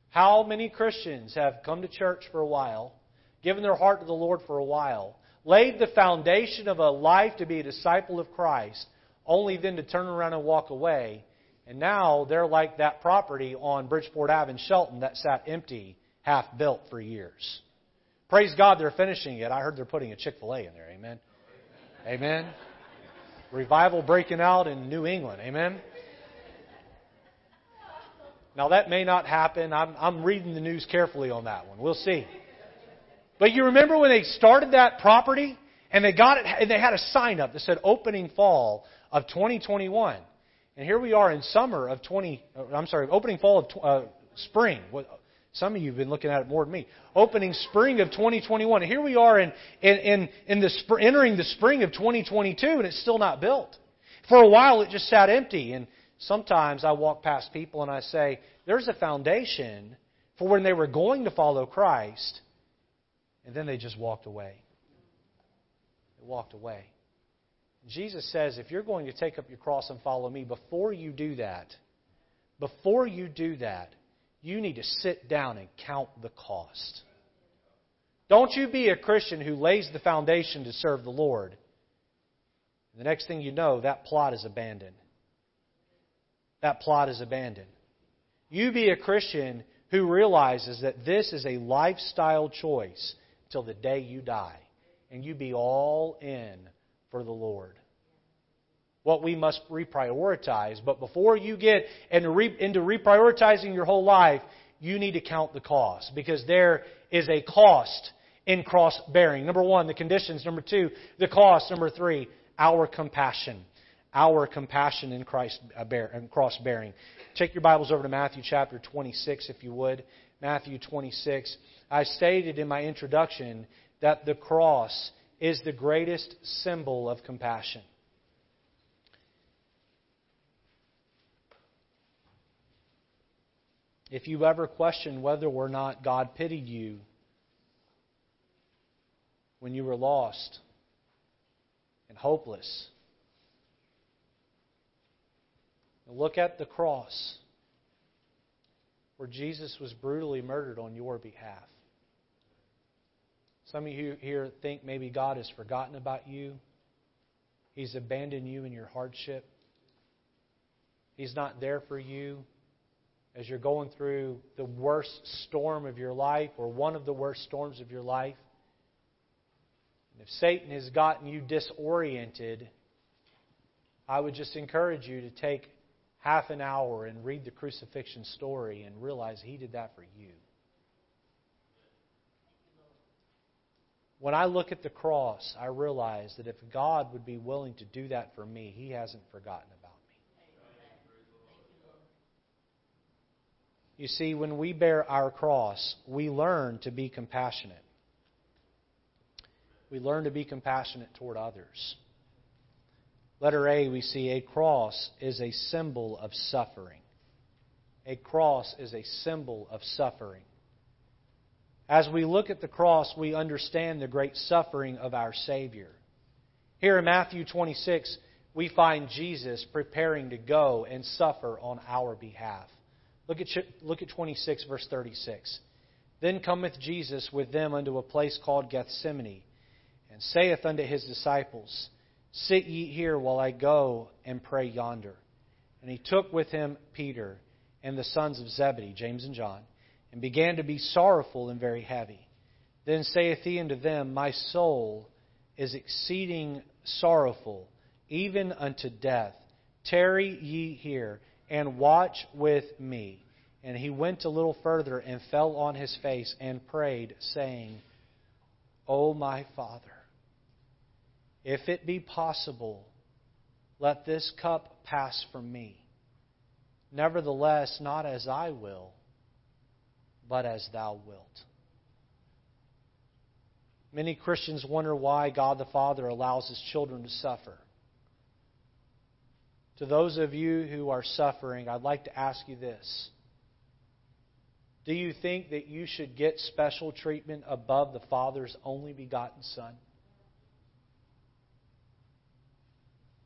How many Christians have come to church for a while, given their heart to the Lord for a while, laid the foundation of a life to be a disciple of Christ, only then to turn around and walk away, and now they're like that property on Bridgeport Ave in Shelton that sat empty, half built for years. Praise God they're finishing it. I heard they're putting a Chick fil A in there. Amen. Amen. Revival breaking out in New England. Amen. Now, that may not happen. I'm, I'm reading the news carefully on that one. We'll see. But you remember when they started that property and they got it, and they had a sign up that said opening fall of 2021. And here we are in summer of 20, uh, I'm sorry, opening fall of uh, spring. Some of you have been looking at it more than me. Opening spring of 2021. And here we are in, in, in, in the sp- entering the spring of 2022 and it's still not built. For a while it just sat empty. And sometimes I walk past people and I say, there's a foundation for when they were going to follow Christ. And then they just walked away. They walked away. Jesus says, if you're going to take up your cross and follow me, before you do that, before you do that, you need to sit down and count the cost. Don't you be a Christian who lays the foundation to serve the Lord. The next thing you know, that plot is abandoned. That plot is abandoned. You be a Christian who realizes that this is a lifestyle choice till the day you die. And you be all in for the Lord. What we must reprioritize. But before you get into reprioritizing your whole life, you need to count the cost. Because there is a cost in cross bearing. Number one, the conditions. Number two, the cost. Number three, our compassion. Our compassion in Christ uh, bear, cross bearing. Take your Bibles over to Matthew chapter 26, if you would. Matthew 26. I stated in my introduction that the cross is the greatest symbol of compassion. If you ever question whether or not God pitied you when you were lost and hopeless, look at the cross where Jesus was brutally murdered on your behalf. Some of you here think maybe God has forgotten about you. He's abandoned you in your hardship. He's not there for you as you're going through the worst storm of your life or one of the worst storms of your life. And if Satan has gotten you disoriented, I would just encourage you to take half an hour and read the crucifixion story and realize he did that for you. When I look at the cross, I realize that if God would be willing to do that for me, He hasn't forgotten about me. You see, when we bear our cross, we learn to be compassionate. We learn to be compassionate toward others. Letter A, we see a cross is a symbol of suffering. A cross is a symbol of suffering. As we look at the cross, we understand the great suffering of our Savior. Here in Matthew 26, we find Jesus preparing to go and suffer on our behalf. Look at, look at 26, verse 36. Then cometh Jesus with them unto a place called Gethsemane, and saith unto his disciples, Sit ye here while I go and pray yonder. And he took with him Peter and the sons of Zebedee, James and John and began to be sorrowful and very heavy. Then saith he unto them, My soul is exceeding sorrowful, even unto death. Tarry ye here, and watch with me. And he went a little further, and fell on his face, and prayed, saying, O my Father, if it be possible, let this cup pass from me. Nevertheless, not as I will but as thou wilt. Many Christians wonder why God the Father allows his children to suffer. To those of you who are suffering, I'd like to ask you this. Do you think that you should get special treatment above the Father's only begotten Son?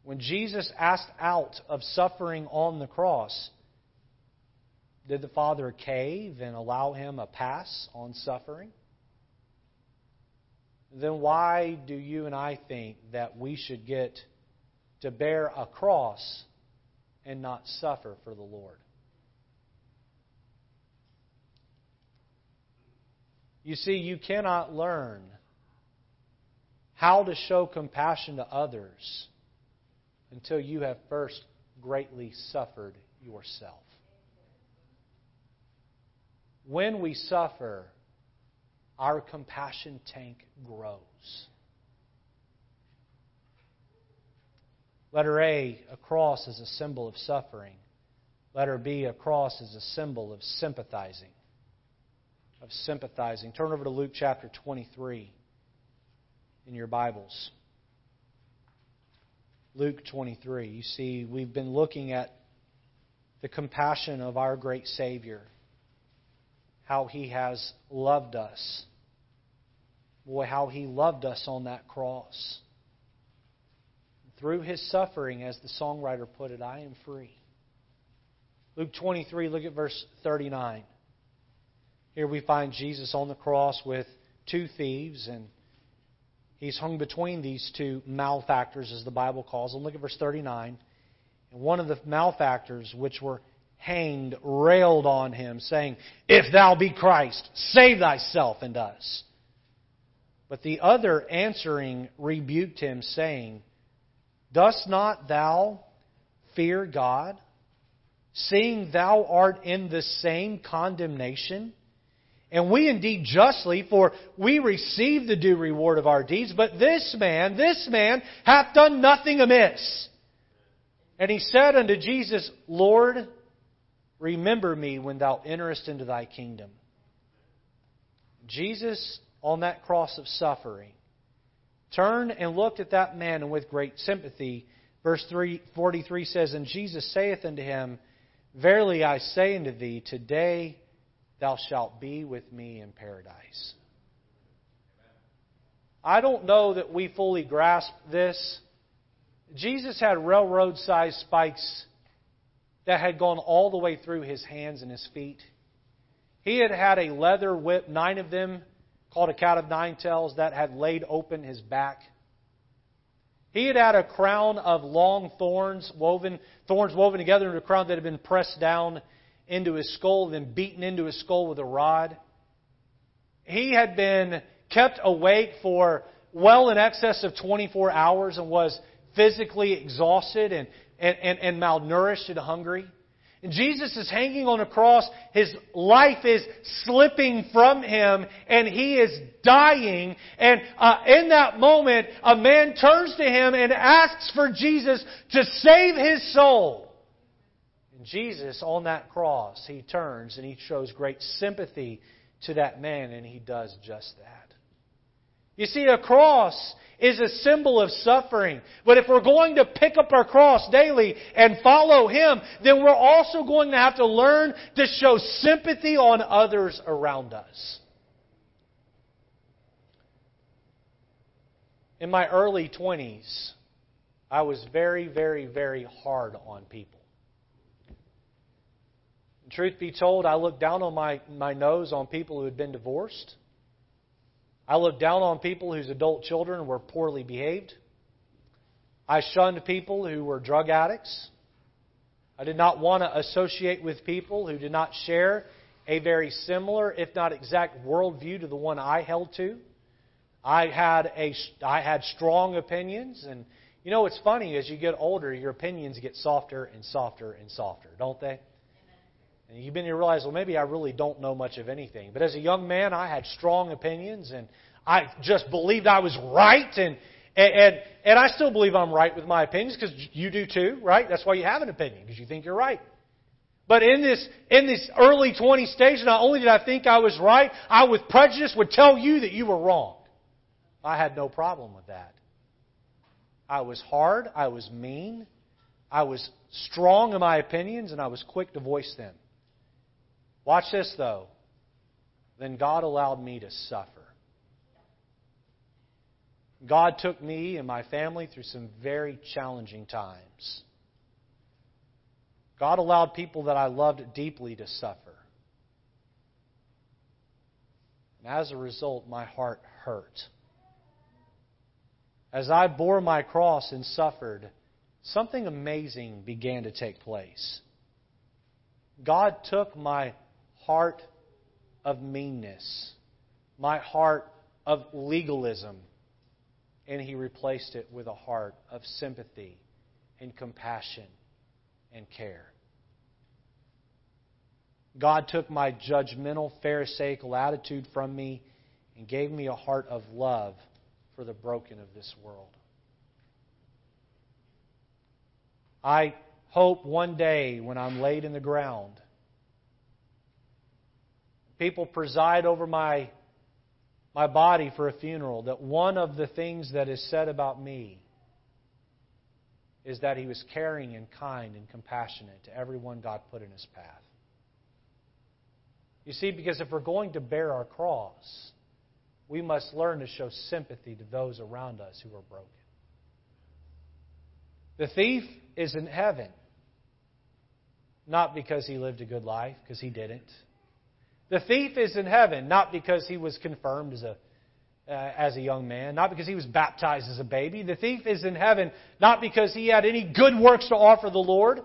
When Jesus asked out of suffering on the cross, did the Father cave and allow him a pass on suffering? Then why do you and I think that we should get to bear a cross and not suffer for the Lord? You see, you cannot learn how to show compassion to others until you have first greatly suffered yourself. When we suffer, our compassion tank grows. Letter A, a cross is a symbol of suffering. Letter B, a cross is a symbol of sympathizing. Of sympathizing. Turn over to Luke chapter 23 in your Bibles. Luke 23. You see, we've been looking at the compassion of our great Savior, how He has loved us. Boy, how He loved us on that cross. Through His suffering, as the songwriter put it, I am free. Luke 23, look at verse 39. Here we find Jesus on the cross with two thieves, and he's hung between these two malefactors, as the Bible calls them. Look at verse 39. And one of the malefactors, which were hanged, railed on him, saying, If thou be Christ, save thyself and us. But the other answering rebuked him, saying, Dost not thou fear God? seeing thou art in the same condemnation? And we indeed justly, for we receive the due reward of our deeds, but this man, this man hath done nothing amiss. And he said unto Jesus, Lord, remember me when thou enterest into thy kingdom. Jesus, on that cross of suffering, turned and looked at that man, and with great sympathy, verse 43 says, And Jesus saith unto him, Verily I say unto thee, today thou shalt be with me in paradise. I don't know that we fully grasp this. Jesus had railroad sized spikes that had gone all the way through his hands and his feet. He had had a leather whip, nine of them, called a cat of nine tails, that had laid open his back. He had had a crown of long thorns woven, thorns woven together into a crown that had been pressed down into his skull, then beaten into his skull with a rod. He had been kept awake for well in excess of 24 hours and was physically exhausted and, and, and, and malnourished and hungry. And Jesus is hanging on a cross. His life is slipping from him and he is dying. And uh, in that moment, a man turns to him and asks for Jesus to save his soul. And Jesus, on that cross, he turns and he shows great sympathy to that man and he does just that. You see, a cross is a symbol of suffering. But if we're going to pick up our cross daily and follow Him, then we're also going to have to learn to show sympathy on others around us. In my early 20s, I was very, very, very hard on people. truth be told, I looked down on my, my nose on people who had been divorced. I looked down on people whose adult children were poorly behaved. I shunned people who were drug addicts. I did not want to associate with people who did not share a very similar, if not exact, worldview to the one I held to. I had a I had strong opinions, and you know what's funny as you get older, your opinions get softer and softer and softer, don't they? And you begin to realize, well, maybe I really don't know much of anything. But as a young man, I had strong opinions, and I just believed I was right, and and and, and I still believe I'm right with my opinions because you do too, right? That's why you have an opinion because you think you're right. But in this in this early 20 stage, not only did I think I was right, I with prejudice would tell you that you were wrong. I had no problem with that. I was hard, I was mean, I was strong in my opinions, and I was quick to voice them. Watch this, though. Then God allowed me to suffer. God took me and my family through some very challenging times. God allowed people that I loved deeply to suffer. And as a result, my heart hurt. As I bore my cross and suffered, something amazing began to take place. God took my heart of meanness my heart of legalism and He replaced it with a heart of sympathy and compassion and care. God took my judgmental, Pharisaical attitude from me and gave me a heart of love for the broken of this world. I hope one day when I'm laid in the ground, people preside over my, my body for a funeral, that one of the things that is said about me is that he was caring and kind and compassionate to everyone God put in his path. You see, because if we're going to bear our cross, we must learn to show sympathy to those around us who are broken. The thief is in heaven, not because he lived a good life, because he didn't. The thief is in heaven, not because he was confirmed as a uh, as a young man, not because he was baptized as a baby. The thief is in heaven not because he had any good works to offer the Lord.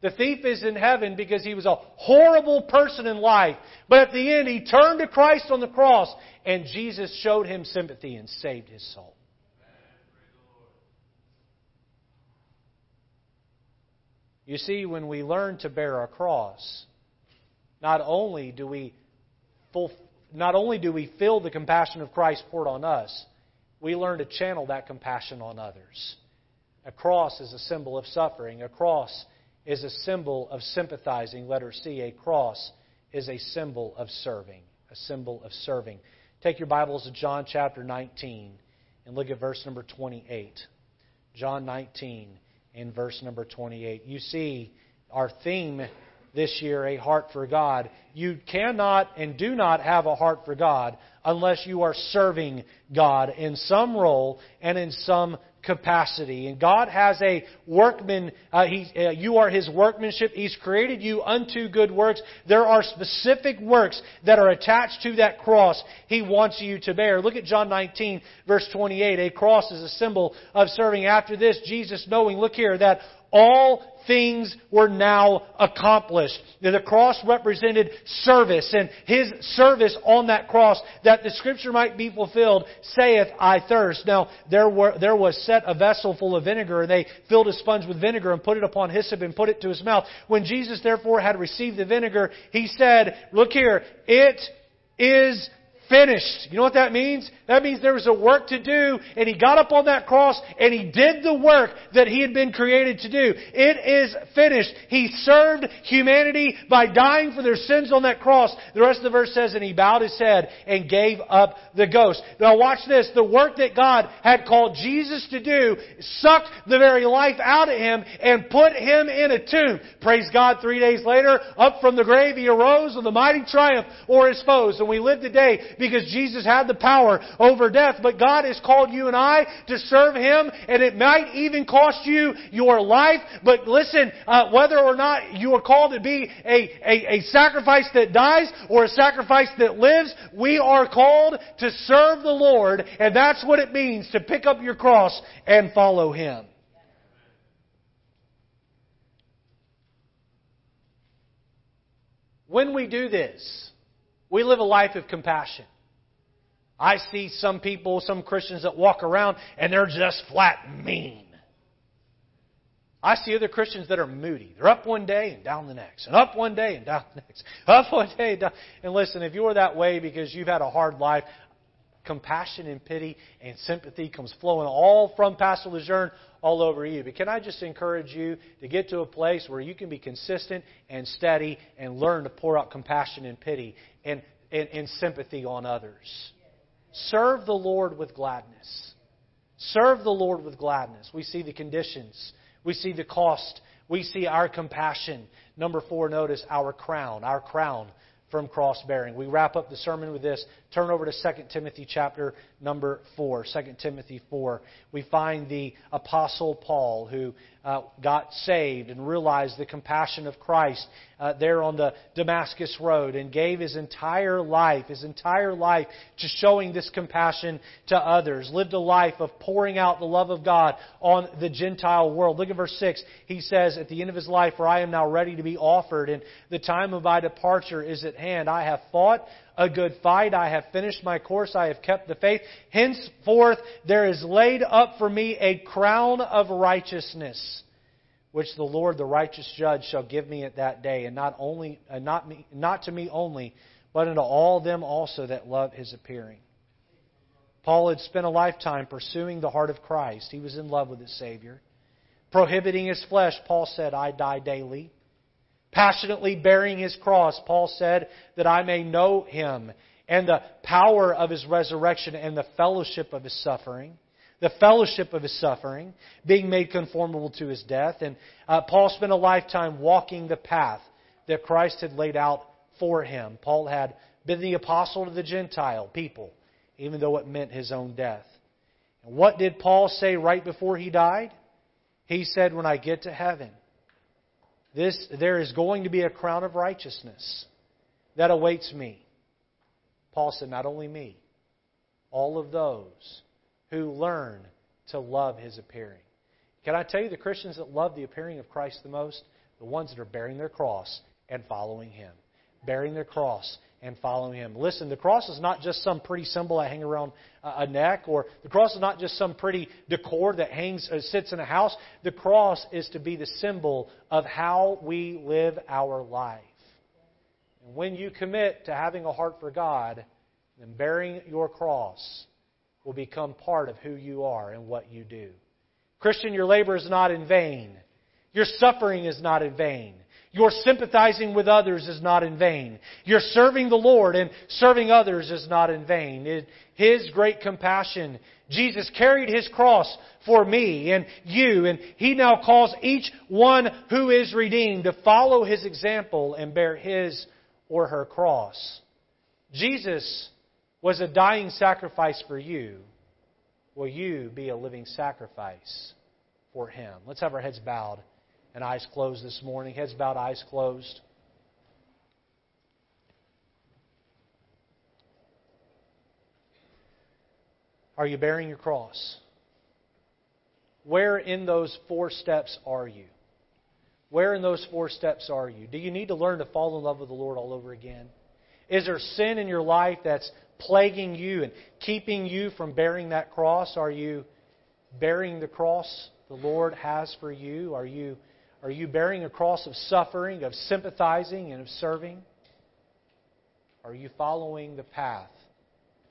The thief is in heaven because he was a horrible person in life. But at the end, he turned to Christ on the cross, and Jesus showed him sympathy and saved his soul. You see, when we learn to bear our cross, not only do we fulfill not only do we feel the compassion of Christ poured on us, we learn to channel that compassion on others. A cross is a symbol of suffering. A cross is a symbol of sympathizing. Letter C. A cross is a symbol of serving. A symbol of serving. Take your Bibles to John chapter 19 and look at verse number 28. John 19 and verse number 28. You see, our theme this year, A Heart for God. You cannot and do not have a heart for God unless you are serving God in some role and in some capacity. And God has a workman, uh, he, uh, you are His workmanship. He's created you unto good works. There are specific works that are attached to that cross He wants you to bear. Look at John 19, verse 28. A cross is a symbol of serving. After this, Jesus knowing, look here, that all things were now accomplished. The cross represented service, and his service on that cross, that the scripture might be fulfilled, saith, I thirst. Now, there, were, there was set a vessel full of vinegar, and they filled a sponge with vinegar and put it upon hyssop and put it to his mouth. When Jesus therefore had received the vinegar, he said, Look here, it is finished. You know what that means? That means there was a work to do, and he got up on that cross and he did the work that he had been created to do. It is finished. He served humanity by dying for their sins on that cross. The rest of the verse says, and he bowed his head and gave up the ghost. Now watch this. The work that God had called Jesus to do sucked the very life out of him and put him in a tomb. Praise God, three days later, up from the grave he arose with a mighty triumph over his foes. And we live today because Jesus had the power over death. But God has called you and I to serve Him, and it might even cost you your life. But listen, uh, whether or not you are called to be a, a, a sacrifice that dies or a sacrifice that lives, we are called to serve the Lord, and that's what it means to pick up your cross and follow Him. When we do this, we live a life of compassion. I see some people, some Christians that walk around and they're just flat mean. I see other Christians that are moody. They're up one day and down the next, and up one day and down the next, up one day and down. And listen, if you're that way because you've had a hard life, compassion and pity and sympathy comes flowing all from Pastor Lejeune all over you. But can I just encourage you to get to a place where you can be consistent and steady and learn to pour out compassion and pity and, and, and sympathy on others? Serve the Lord with gladness. Serve the Lord with gladness. We see the conditions. We see the cost. We see our compassion. Number four, notice our crown. Our crown from cross bearing. We wrap up the sermon with this. Turn over to 2 Timothy chapter number 4. 2 Timothy 4. We find the Apostle Paul who uh, got saved and realized the compassion of Christ uh, there on the Damascus Road and gave his entire life, his entire life to showing this compassion to others. Lived a life of pouring out the love of God on the Gentile world. Look at verse 6. He says at the end of his life, For I am now ready to be offered, and the time of my departure is at hand. I have fought a good fight. I have finished my course. I have kept the faith. Henceforth there is laid up for me a crown of righteousness, which the Lord, the righteous judge, shall give me at that day, and not only, uh, not me, not to me only, but unto all them also that love his appearing. Paul had spent a lifetime pursuing the heart of Christ. He was in love with his Savior. Prohibiting his flesh, Paul said, I die daily. Passionately bearing his cross, Paul said, that I may know him and the power of his resurrection and the fellowship of his suffering. The fellowship of his suffering, being made conformable to his death. And uh, Paul spent a lifetime walking the path that Christ had laid out for him. Paul had been the apostle to the Gentile people even though it meant his own death. And what did Paul say right before he died? He said, When I get to heaven, this, there is going to be a crown of righteousness that awaits me. Paul said, Not only me, all of those who learn to love his appearing. Can I tell you the Christians that love the appearing of Christ the most? The ones that are bearing their cross and following him. Bearing their cross and following Him. Listen, the cross is not just some pretty symbol I hang around a neck, or the cross is not just some pretty decor that hangs uh, sits in a house. The cross is to be the symbol of how we live our life. And when you commit to having a heart for God, then bearing your cross will become part of who you are and what you do. Christian, your labor is not in vain. Your suffering is not in vain. Your sympathizing with others is not in vain. Your serving the Lord and serving others is not in vain. His great compassion, Jesus carried His cross for me and you, and He now calls each one who is redeemed to follow His example and bear His or her cross. Jesus was a dying sacrifice for you. Will you be a living sacrifice for Him? Let's have our heads bowed and eyes closed this morning. Heads bowed, eyes closed. Are you bearing your cross? Where in those four steps are you? Where in those four steps are you? Do you need to learn to fall in love with the Lord all over again? Is there sin in your life that's plaguing you and keeping you from bearing that cross? Are you bearing the cross the Lord has for you? Are you are you bearing a cross of suffering, of sympathizing, and of serving? Are you following the path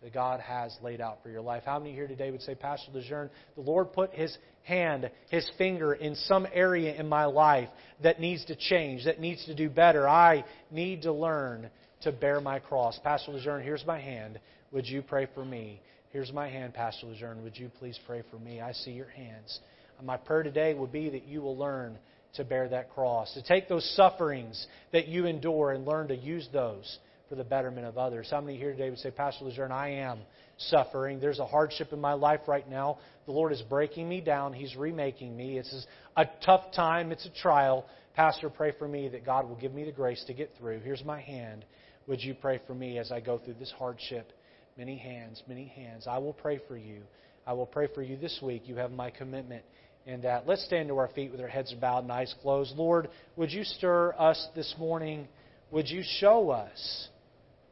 that God has laid out for your life? How many here today would say, Pastor Lejeune, the Lord put His hand, His finger in some area in my life that needs to change, that needs to do better? I need to learn to bear my cross. Pastor Lejeune, here's my hand. Would you pray for me? Here's my hand, Pastor Lejeune. Would you please pray for me? I see your hands. My prayer today would be that you will learn to bear that cross, to take those sufferings that you endure and learn to use those for the betterment of others. How many here today would say, Pastor Lejeune, I am suffering. There's a hardship in my life right now. The Lord is breaking me down. He's remaking me. It's a tough time. It's a trial. Pastor, pray for me that God will give me the grace to get through. Here's my hand. Would you pray for me as I go through this hardship? Many hands, many hands. I will pray for you. I will pray for you this week. You have my commitment in that. Let's stand to our feet with our heads bowed and eyes closed. Lord, would you stir us this morning? Would you show us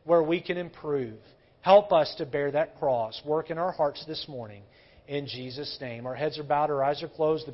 where we can improve? Help us to bear that cross. Work in our hearts this morning. In Jesus' name. Our heads are bowed, our eyes are closed.